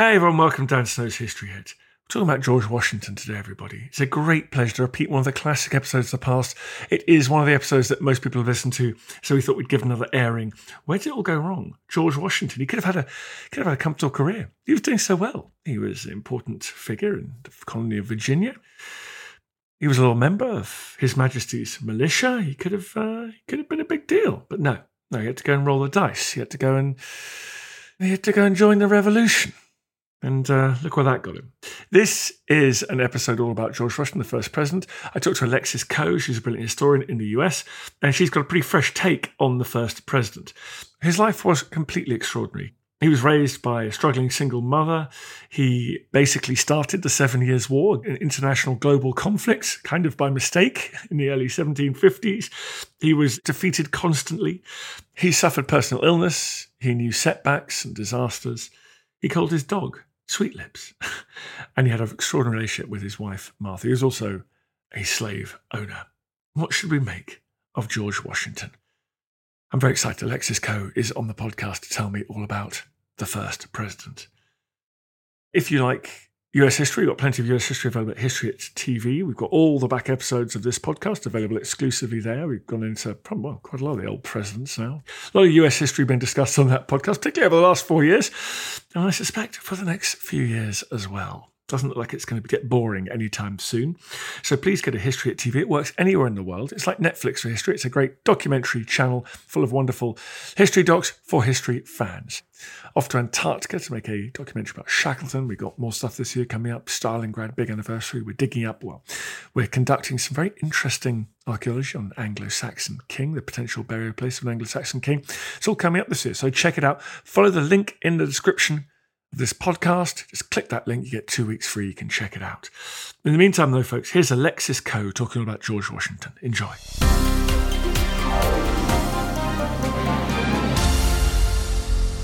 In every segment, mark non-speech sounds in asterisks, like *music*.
Hey everyone, welcome down to Snow's History Hit. We're talking about George Washington today, everybody. It's a great pleasure to repeat one of the classic episodes of the past. It is one of the episodes that most people have listened to, so we thought we'd give another airing. Where did it all go wrong? George Washington. He could have had a could have had a comfortable career. He was doing so well. He was an important figure in the colony of Virginia. He was a little member of His Majesty's militia. He could have uh, he could have been a big deal, but no, no. He had to go and roll the dice. He had to go and he had to go and join the revolution. And uh, look where that got him. This is an episode all about George Washington, the first president. I talked to Alexis Coe, she's a brilliant historian in the US, and she's got a pretty fresh take on the first president. His life was completely extraordinary. He was raised by a struggling single mother. He basically started the Seven Years' War, an international global conflict, kind of by mistake in the early 1750s. He was defeated constantly. He suffered personal illness. He knew setbacks and disasters. He called his dog Sweet Lips. *laughs* and he had an extraordinary relationship with his wife, Martha. He was also a slave owner. What should we make of George Washington? I'm very excited. Alexis Coe is on the podcast to tell me all about the first president. If you like US history, we've got plenty of US history available at History Hit TV. We've got all the back episodes of this podcast available exclusively there. We've gone into probably, well, quite a lot of the old presidents now. A lot of US history being discussed on that podcast, particularly over the last four years. And I suspect for the next few years as well. Doesn't look like it's going to get boring anytime soon. So please go to History Hit TV. It works anywhere in the world. It's like Netflix for history. It's a great documentary channel full of wonderful history docs for history fans. Off to Antarctica to make a documentary about Shackleton. We've got more stuff this year coming up. Stalingrad, big anniversary. We're digging up, well, we're conducting some very interesting archaeology on Anglo-Saxon king, the potential burial place of an Anglo-Saxon king. It's all coming up this year. So check it out. Follow the link in the description this podcast. Just click that link. You get two weeks free. You can check it out. In the meantime, though, folks, here's Alexis Coe talking about George Washington. Enjoy.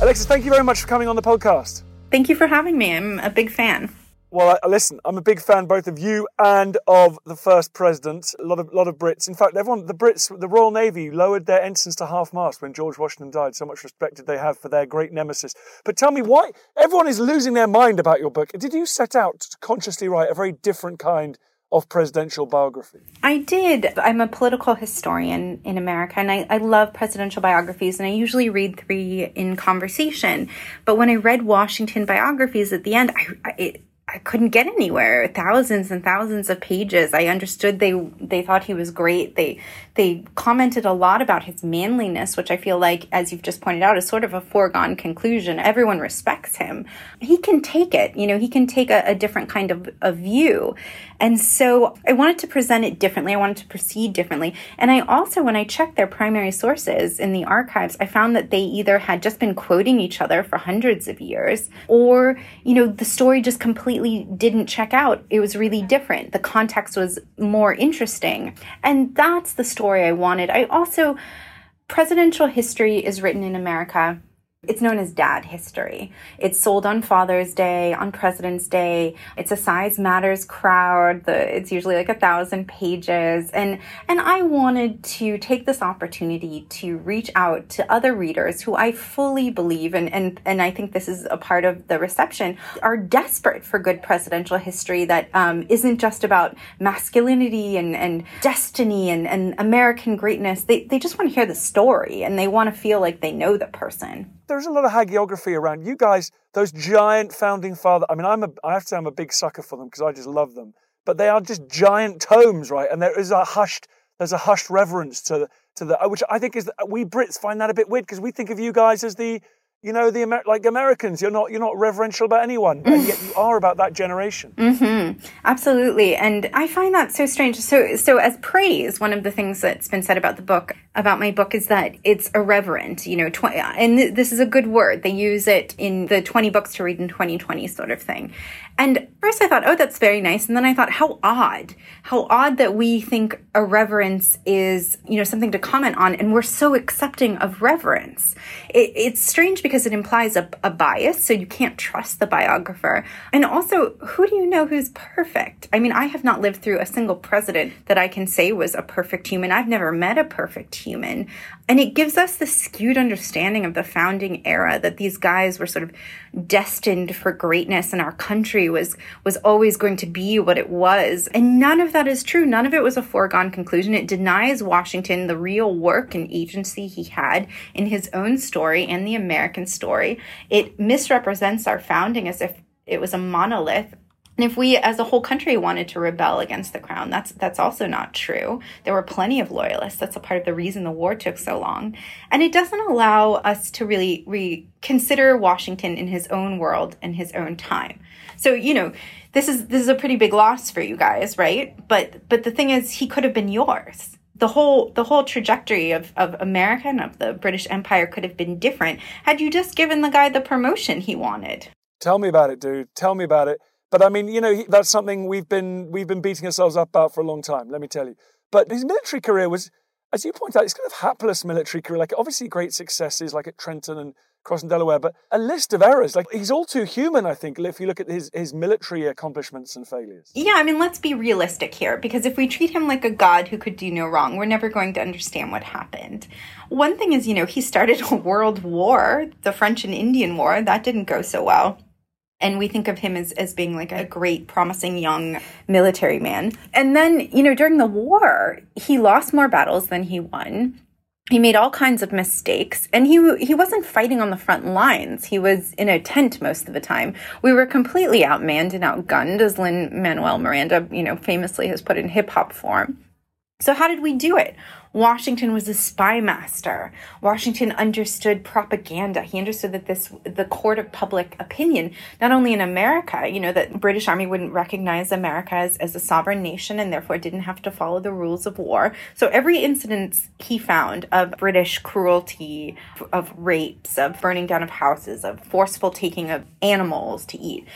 Alexis, thank you very much for coming on the podcast. Thank you for having me. I'm a big fan. Well, I, listen, I'm a big fan both of you and of the first president. A lot of lot of Brits. In fact, everyone, the Brits, the Royal Navy lowered their ensigns to half mast when George Washington died. So much respect did they have for their great nemesis. But tell me, why everyone is losing their mind about your book? Did you set out to consciously write a very different kind of presidential biography? I did. I'm a political historian in America and I, I love presidential biographies and I usually read three in conversation. But when I read Washington biographies at the end, I, it, I couldn't get anywhere. Thousands and thousands of pages. I understood they they thought he was great. They they commented a lot about his manliness, which I feel like, as you've just pointed out, is sort of a foregone conclusion. Everyone respects him. He can take it. You know, he can take a, a different kind of a view. And so I wanted to present it differently. I wanted to proceed differently. And I also, when I checked their primary sources in the archives, I found that they either had just been quoting each other for hundreds of years or, you know, the story just completely didn't check out. It was really different. The context was more interesting. And that's the story I wanted. I also, presidential history is written in America It's known as dad history. It's sold on Father's Day, on President's Day. It's a size matters crowd. The, it's usually like a thousand pages. And, and I wanted to take this opportunity to reach out to other readers who I fully believe, and, and, and I think this is a part of the reception, are desperate for good presidential history that um, not just about masculinity and, and destiny and, and American greatness. They, they just want to hear the story and they want to feel like they know the person there's a lot of hagiography around. You guys, those giant founding father. I mean, I'm a, I have to say I'm a big sucker for them because I just love them. But they are just giant tomes, right? And there is a hushed, there's a hushed reverence to to the, which I think is that we Brits find that a bit weird because we think of you guys as the you know the Amer- like Americans. You're not you're not reverential about anyone, and yet you are about that generation. *laughs* Mm-hmm. Absolutely, and I find that so strange. So so as praise, one of the things that's been said about the book about my book is that it's irreverent. You know, tw- and th- this is a good word. They use it in the 20 books to read in 2020 sort of thing. And first I thought, oh, that's very nice. And then I thought, how odd, how odd that we think irreverence is, you know, something to comment on. And we're so accepting of reverence. It, it's strange because it implies a, a bias. So you can't trust the biographer. And also, who do you know who's perfect? I mean, I have not lived through a single president that I can say was a perfect human. I've never met a perfect human. And it gives us the skewed understanding of the founding era that these guys were sort of destined for greatness and our country was was always going to be what it was. And none of that is true. None of it was a foregone conclusion. It denies Washington the real work and agency he had in his own story and the American story. It misrepresents our founding as if it was a monolith and if we as a whole country wanted to rebel against the crown, that's that's also not true. There were plenty of loyalists. That's a part of the reason the war took so long. And it doesn't allow us to really reconsider Washington in his own world and his own time. So, you know, this is this is a pretty big loss for you guys, right? But but the thing is he could have been yours. The whole the whole trajectory of, of America and of the British Empire could have been different had you just given the guy the promotion he wanted. Tell me about it, dude. Tell me about it. But I mean, you know, that's something we've been we've been beating ourselves up about for a long time. Let me tell you. But his military career was, as you point out, it's kind of hapless military career. Like obviously great successes, like at Trenton and crossing Delaware, but a list of errors. Like he's all too human, I think, if you look at his, his military accomplishments and failures. Yeah, I mean, let's be realistic here, because if we treat him like a god who could do no wrong, we're never going to understand what happened. One thing is, you know, he started a world war, the French and Indian War. That didn't go so well and we think of him as, as being like a great promising young military man. And then you know during the war he lost more battles than he won. He made all kinds of mistakes. And he he wasn't fighting on the front lines. He was in a tent most of the time. We were completely outmanned and outgunned as lin manuel miranda you know famously has put in hip hop form. So how did we do it Washington was a spy master. Washington understood propaganda. He understood that this, the court of public opinion, not only in America, you know, that British Army wouldn't recognize America as, as a sovereign nation and therefore didn't have to follow the rules of war. So every incident he found of British cruelty, of rapes, of burning down of houses, of forceful taking of animals to eat,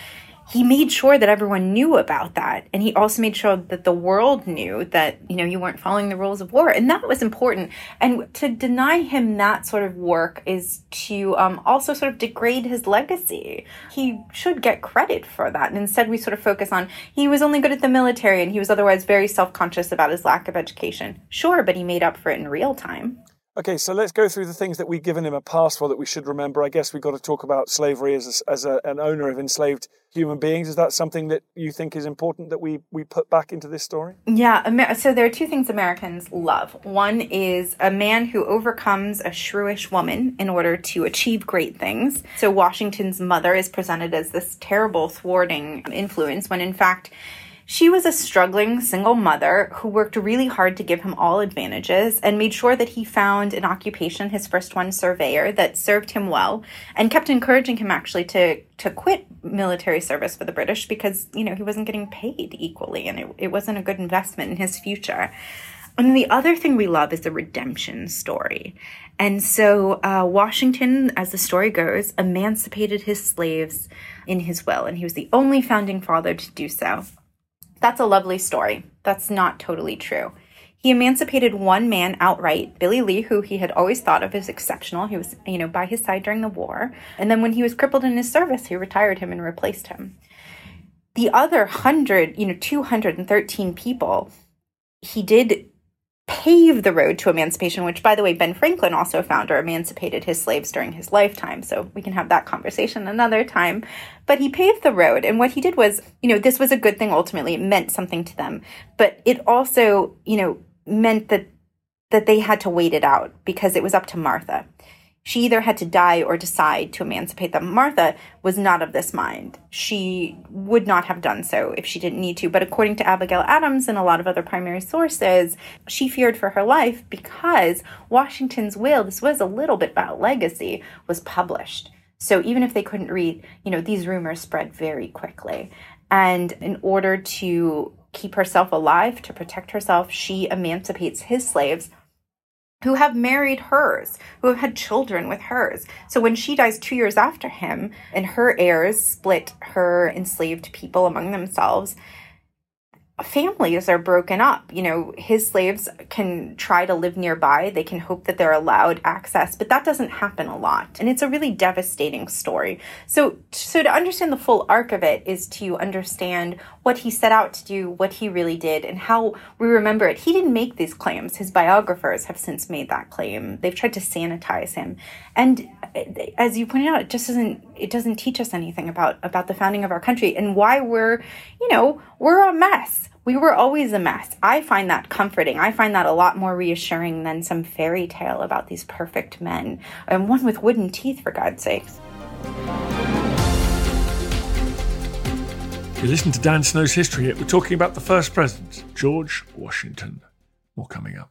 he made sure that everyone knew about that. And he also made sure that the world knew that, you know, you weren't following the rules of war. And that was important. And to deny him that sort of work is to um, also sort of degrade his legacy. He should get credit for that. And instead, we sort of focus on he was only good at the military and he was otherwise very self conscious about his lack of education. Sure, but he made up for it in real time. Okay, so let's go through the things that we've given him a pass for that we should remember. I guess we've got to talk about slavery as, a, as a, an owner of enslaved human beings. Is that something that you think is important that we, we put back into this story? Yeah, so there are two things Americans love. One is a man who overcomes a shrewish woman in order to achieve great things. So Washington's mother is presented as this terrible, thwarting influence when in fact, she was a struggling single mother who worked really hard to give him all advantages and made sure that he found an occupation, his first one, surveyor, that served him well and kept encouraging him actually to, to quit military service for the British because, you know, he wasn't getting paid equally and it, it wasn't a good investment in his future. And the other thing we love is the redemption story. And so uh, Washington, as the story goes, emancipated his slaves in his will, and he was the only founding father to do so. That's a lovely story. That's not totally true. He emancipated one man outright, Billy Lee, who he had always thought of as exceptional. He was, you know, by his side during the war. And then when he was crippled in his service, he retired him and replaced him. The other 100, you know, 213 people, he did pave the road to emancipation, which, by the way, Ben Franklin also found or emancipated his slaves during his lifetime. So we can have that conversation another time. But he paved the road. And what he did was, you know, this was a good thing ultimately. It meant something to them. But it also, you know, meant that that they had to wait it out because it was up to Martha. She either had to die or decide to emancipate them. Martha was not of this mind. She would not have done so if she didn't need to. But according to Abigail Adams and a lot of other primary sources, she feared for her life because Washington's will, this was a little bit about legacy, was published. So even if they couldn't read, you know, these rumors spread very quickly. And in order to keep herself alive, to protect herself, she emancipates his slaves who have married hers, who have had children with hers. So when she dies two years after him and her heirs split her enslaved people among themselves, families are broken up. You know, his slaves can try to live nearby, they can hope that they're allowed access, but that doesn't happen a lot. And it's a really devastating story. So so to understand the full arc of it is to understand what he set out to do, what he really did, and how we remember it. He didn't make these claims. His biographers have since made that claim. They've tried to sanitize him. And as you pointed out, it just doesn't it doesn't teach us anything about about the founding of our country and why we're, you know, we're a mess we were always a mess. I find that comforting. I find that a lot more reassuring than some fairy tale about these perfect men, and one with wooden teeth, for God's sakes. You listen to Dan Snow's History Hit. We're talking about the first president, George Washington. More coming up.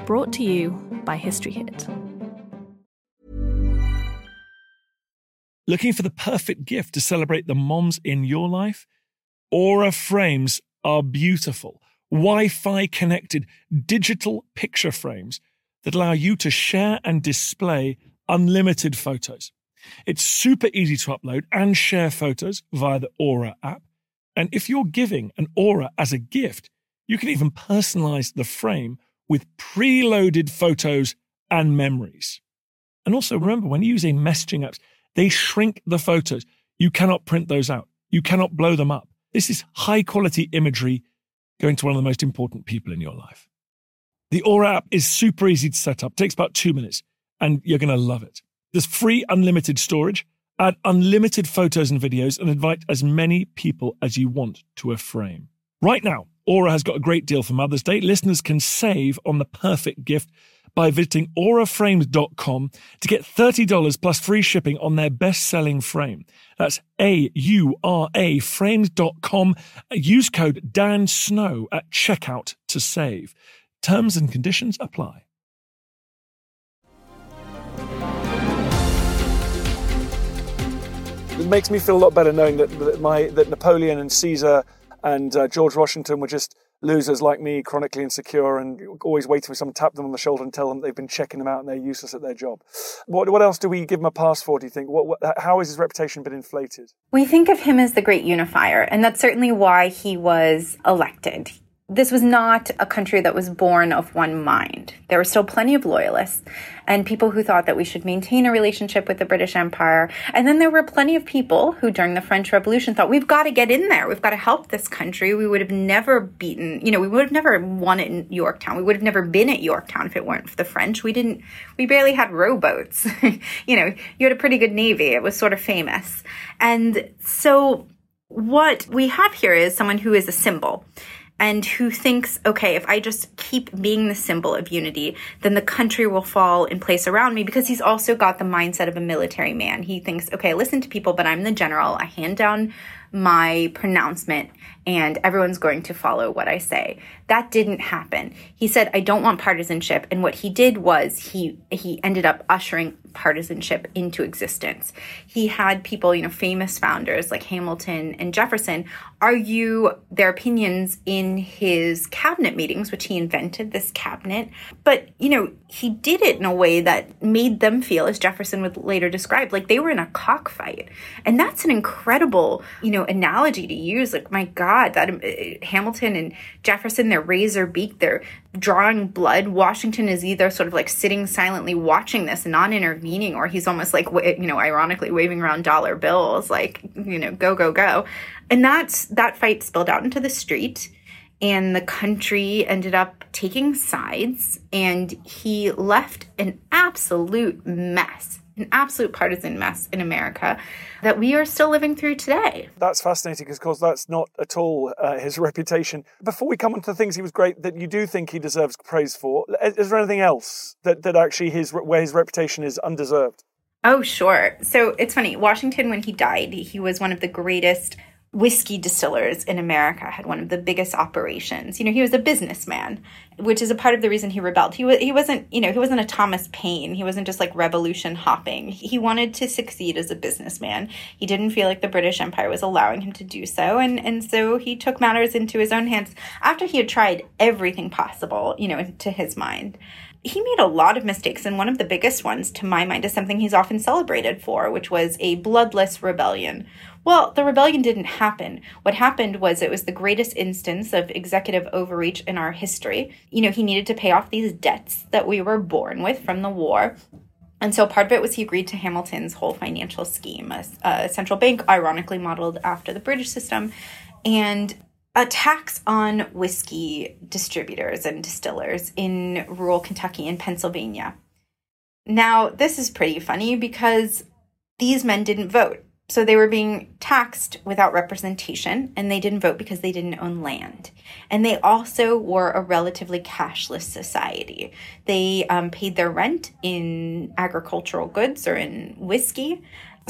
brought to you by History Hit. Looking for the perfect gift to celebrate the moms in your life? Aura frames are beautiful, Wi Fi connected digital picture frames that allow you to share and display unlimited photos. It's super easy to upload and share photos via the Aura app. And if you're giving an Aura as a gift, you can even personalize the frame with preloaded photos and memories. And also remember, when you use using messaging apps, they shrink the photos. You cannot print those out. You cannot blow them up. This is high quality imagery going to one of the most important people in your life. The Aura app is super easy to set up, it takes about two minutes, and you're going to love it. There's free unlimited storage, add unlimited photos and videos, and invite as many people as you want to a frame. Right now, Aura has got a great deal for Mother's Day. Listeners can save on the perfect gift by visiting auraframes.com to get $30 plus free shipping on their best selling frame. That's A U R A frames.com. Use code Dan Snow at checkout to save. Terms and conditions apply. It makes me feel a lot better knowing that, that my that Napoleon and Caesar and uh, George Washington were just losers like me, chronically insecure, and always waiting for someone to tap them on the shoulder and tell them they've been checking them out and they're useless at their job. What, what else do we give him a pass for, do you think? What, what, how has his reputation been inflated? We think of him as the great unifier, and that's certainly why he was elected this was not a country that was born of one mind. There were still plenty of loyalists and people who thought that we should maintain a relationship with the British Empire. And then there were plenty of people who, during the French Revolution, thought we've got to get in there. We've got to help this country. We would have never beaten, you know, we would have never won it in Yorktown. We would have never been at Yorktown if it weren't for the French. We didn't, we barely had rowboats. *laughs* you know, you had a pretty good navy. It was sort of famous. And so what we have here is someone who is a symbol and who thinks, okay, if I just keep being the symbol of unity, then the country will fall in place around me because he's also got the mindset of a military man. He thinks, okay, listen to people, but I'm the general. I hand down my pronouncement and everyone's going to follow what I say. That didn't happen. He said, I don't want partisanship. And what he did was he, he ended up ushering partisanship into existence. He had people, you know, famous founders like Hamilton and Jefferson argue their opinions in his cabinet meetings, which he invented this cabinet. But, you know, he did it in a way that made them feel, as Jefferson would later describe, like they were in a cockfight. And that's an incredible, you know, analogy to use. Like, my God, that uh, Hamilton and Jefferson, they're razor beak, they're drawing blood. Washington is either sort of like sitting silently watching this and not intervening, or he's almost like, you know, ironically waving around dollar bills, like, you know, go, go, go. And that's, that fight spilled out into the street and the country ended up taking sides and he left an absolute mess an absolute partisan mess in America that we are still living through today. That's fascinating because, of course, that's not at all uh, his *laughs* reputation. Before we come on to the things he was great that you do think he deserves praise for, is there anything else that, that actually his where his reputation is undeserved? Oh, sure. So it's funny. Washington, when he died, he was one of the greatest whiskey distillers in America had one of the biggest operations. You know, he was a businessman, which is a part of the reason he rebelled. He was he wasn't, you know, he wasn't a Thomas Paine. He wasn't just like revolution hopping. He wanted to succeed as a businessman. He didn't feel like the British Empire was allowing him to do so, and and so he took matters into his own hands after he had tried everything possible, you know, to his mind he made a lot of mistakes, and one of the biggest ones, to my mind, is something he's often celebrated for, which was a bloodless rebellion, well, the rebellion didn't happen. What happened was it was the greatest instance of executive overreach in our history. You know, he needed to pay off these debts that we were born with from the war. And so part of it was he agreed to Hamilton's whole financial scheme, a, a central bank ironically modeled after the British system, and a tax on whiskey distributors and distillers in rural Kentucky and Pennsylvania. Now, this is pretty funny because these men didn't vote. So they were being taxed without representation, and they didn't vote because they didn't own land. And they also were a relatively cashless society. They um, paid their rent in agricultural goods or in whiskey.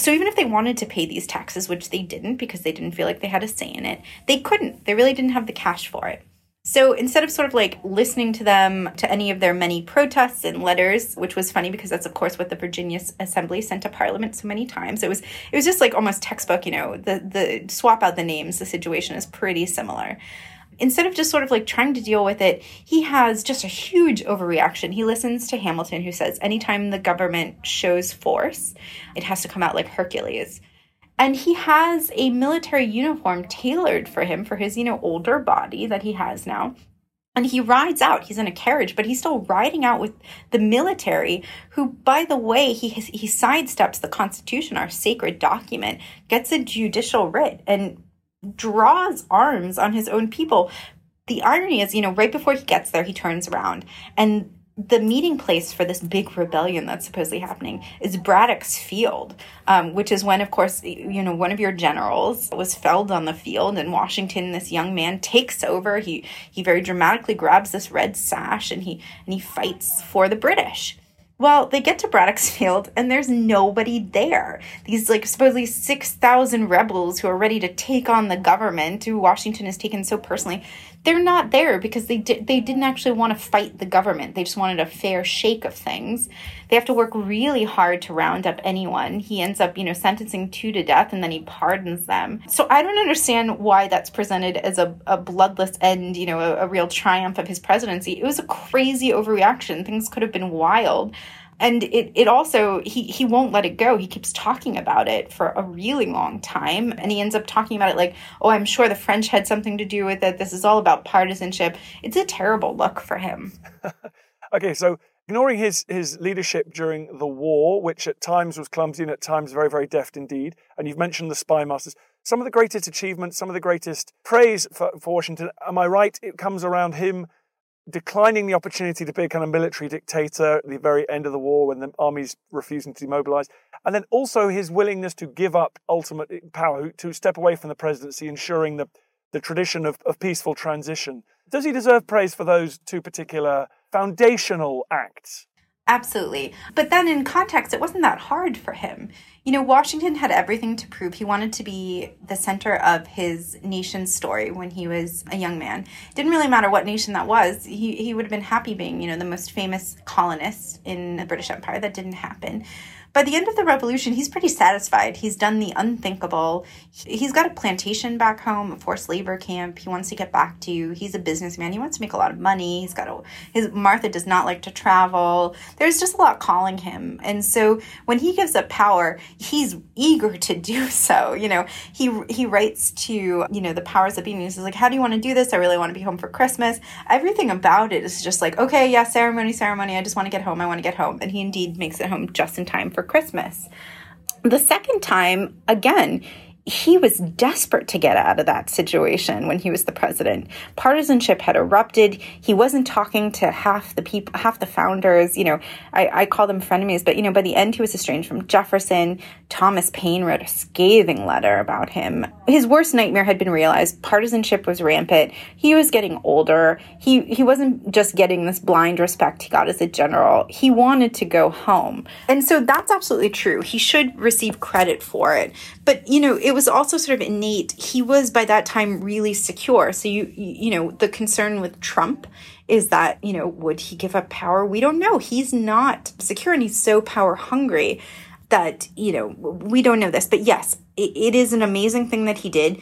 So even if they wanted to pay these taxes, which they didn't because they didn't feel like they had a say in it, they couldn't. They really didn't have the cash for it. So instead of sort of like listening to them to any of their many protests and letters, which was funny because that's of course what the Virginia Assembly sent to Parliament so many times. It was it was just like almost textbook, you know, the the swap out the names, the situation is pretty similar. Instead of just sort of like trying to deal with it, he has just a huge overreaction. He listens to Hamilton, who says anytime the government shows force, it has to come out like Hercules. And he has a military uniform tailored for him for his you know older body that he has now. And he rides out. He's in a carriage but he's still riding out with the military who by the way he he sidesteps the constitution our sacred document gets a judicial writ and draws arms on his own people the irony is you know right before he gets there he turns around and the meeting place for this big rebellion that's supposedly happening is Braddock's Field, um, which is when, of course, you know, one of your generals was felled on the field, and Washington, this young man, takes over. He he very dramatically grabs this red sash and he and he fights for the British. Well, they get to Braddock's Field and there's nobody there. These like supposedly 6,000 rebels who are ready to take on the government, who Washington has taken so personally, they're not there because they di- they didn't actually want to fight the government. They just wanted a fair shake of things. They have to work really hard to round up anyone. He ends up, you know, sentencing two to death and then he pardons them. So I don't understand why that's presented as a, a bloodless end, you know, a, a real triumph of his presidency. It was a crazy overreaction. Things could have been wild and it, it also he he won't let it go. He keeps talking about it for a really long time and he ends up talking about it like oh i'm sure the french had something to do with it. This is all about partisanship. It's a terrible look for him. *laughs* Okay so ignoring his his leadership during the war which at times was clumsy and at times very very deft indeed and you've mentioned the spy masters some of the greatest achievements some of the greatest praise for, for washington. Am i right? It comes around him declining the opportunity to be a kind of military dictator at the very end of the war when the army's refusing to demobilize, and then also his willingness to give up ultimate power, to step away from the presidency, ensuring the, the tradition of, of peaceful transition. Does he deserve praise for those two particular foundational acts? Absolutely. But then in context, it wasn't that hard for him. You know, Washington had everything to prove. He wanted to be the center of his nation's story when he was a young man. It didn't really matter what nation that was. He, he would have been happy being, you know, the most famous colonist in the British Empire. That didn't happen by the end of the revolution, he's pretty satisfied. He's done the unthinkable. He's got a plantation back home, a forced labor camp. He wants to get back to. He's a businessman. He wants to make a lot of money. He's got a. His Martha does not like to travel. There's just a lot calling him, and so when he gives up power, he's eager to do so. You know, he he writes to you know the powers that be. And he's like, "How do you want to do this? I really want to be home for Christmas." Everything about it is just like, "Okay, yeah, ceremony, ceremony. I just want to get home. I want to get home." And he indeed makes it home just in time for for Christmas. The second time, again, he was desperate to get out of that situation when he was the president. Partisanship had erupted. He wasn't talking to half the people, half the founders. You know, I, I call them frenemies, but you know, by the end, he was estranged from Jefferson. Thomas Paine wrote a scathing letter about him. His worst nightmare had been realized. Partisanship was rampant. He was getting older. He he wasn't just getting this blind respect he got as a general. He wanted to go home, and so that's absolutely true. He should receive credit for it. But you know, it was also sort of innate. He was by that time really secure. So you you know, the concern with Trump is that, you know, would he give up power? We don't know. He's not secure and he's so power hungry that, you know, we don't know this. But yes, it, it is an amazing thing that he did.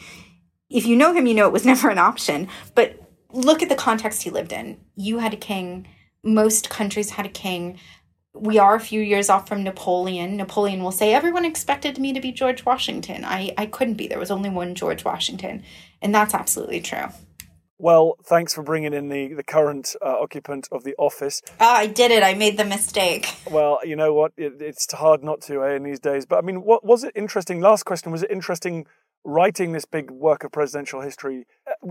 If you know him, you know it was *laughs* never an option. But look at the context he lived in. You had a king. Most countries had a king we are a few years off from Napoleon. Napoleon will say, Everyone expected me to be George Washington. I, I couldn't be. There was only one George Washington. And that's absolutely true. Well, thanks for bringing in the, the current uh, occupant of the office. Oh, I did it. I made the mistake. Well, you know what? It, it's hard not to eh, in these days. But I mean, what was it interesting? Last question was it interesting writing this big work of presidential history?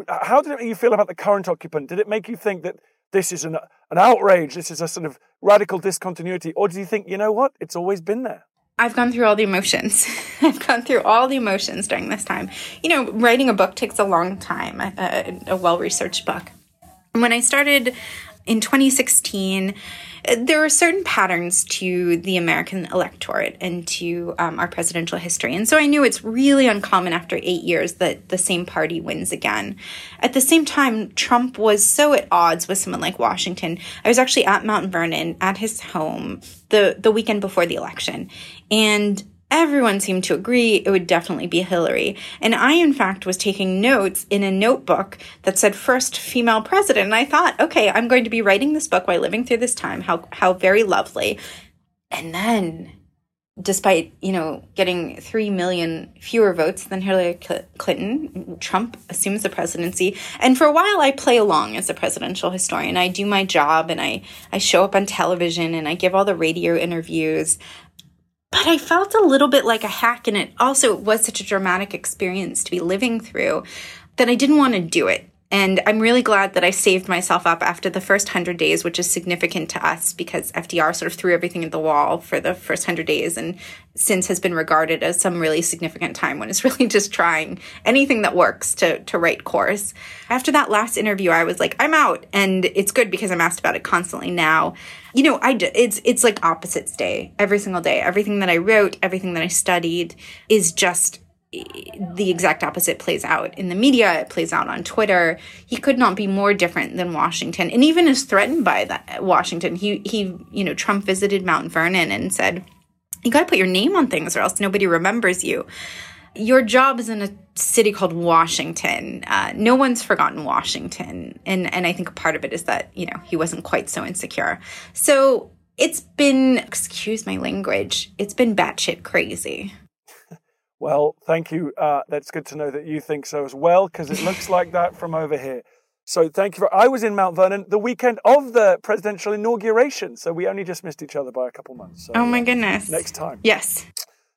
Uh, how did it make you feel about the current occupant? Did it make you think that this is an, an outrage, this is a sort of radical discontinuity? Or do you think, you know what, it's always been there? I've gone through all the emotions. *laughs* I've gone through all the emotions during this time. You know, writing a book takes a long time, a, a well researched book. When I started in 2016, there are certain patterns to the American electorate and to um, our presidential history. And so I knew it's really uncommon after eight years that the same party wins again. At the same time, Trump was so at odds with someone like Washington. I was actually at Mount Vernon at his home the, the weekend before the election. And everyone seemed to agree it would definitely be Hillary. And I, in fact, was taking notes in a notebook that said first female president. And I thought, okay, I'm going to be writing this book while living through this time. How, how very lovely. And then, despite, you know, getting 3 million fewer votes than Hillary Clinton, Trump assumes the presidency. And for a while, I play along as a presidential historian. I do my job and I, I show up on television and I give all the radio interviews but I felt a little bit like a hack, and it also was such a dramatic experience to be living through that I didn't want to do it. And I'm really glad that I saved myself up after the first 100 days, which is significant to us because FDR sort of threw everything at the wall for the first 100 days and since has been regarded as some really significant time when it's *laughs* really just trying anything that works to, to right course. After that last interview, I was like, I'm out. And it's good because I'm asked about it constantly now. You know, I, it's, it's like opposites day every single day. Everything that I wrote, everything that I studied is just the exact opposite plays out in the media it plays out on twitter. He could not be more different than washington. And even is threatened by that washington he he you know trump visited mount vernon and said you got to put your name on things or else nobody remembers you. Your job is in a city called washington. Uh, no one's forgotten washington. And and i think a part of it is that you know he wasn't quite so insecure. So it's been excuse my language it's been batshit crazy well, thank you. Uh, that's good to know that you think so as well, because it looks like that from over here. So thank you. For, I was in Mount Vernon the weekend of the presidential inauguration, so we only just missed each other by a couple months. So, oh my uh, goodness! Next time. Yes.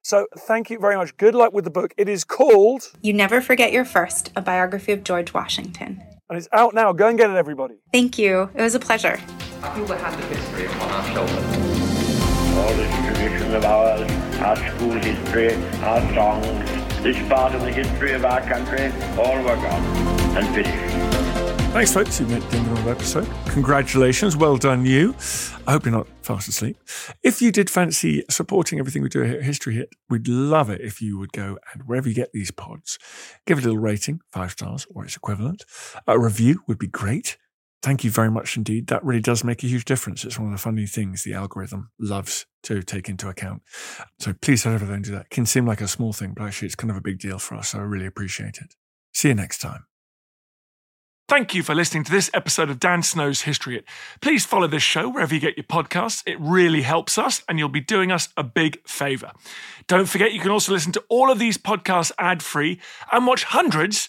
So thank you very much. Good luck with the book. It is called You Never Forget Your First: A Biography of George Washington. And it's out now. Go and get it, everybody. Thank you. It was a pleasure. I feel we have the history upon our shoulders. All this tradition of ours our school history, our songs, this part of the history of our country, all were gone and finished. Thanks, folks. You've made the end of episode. Congratulations. Well done, you. I hope you're not fast asleep. If you did fancy supporting everything we do here at History Hit, we'd love it if you would go and wherever you get these pods, give a little rating, five stars or its equivalent. A review would be great. Thank you very much indeed. That really does make a huge difference. It's one of the funny things the algorithm loves to take into account. So please head over there and do that. It can seem like a small thing, but actually it's kind of a big deal for us. So I really appreciate it. See you next time. Thank you for listening to this episode of Dan Snow's History Hit. Please follow this show wherever you get your podcasts. It really helps us, and you'll be doing us a big favour. Don't forget, you can also listen to all of these podcasts ad free and watch hundreds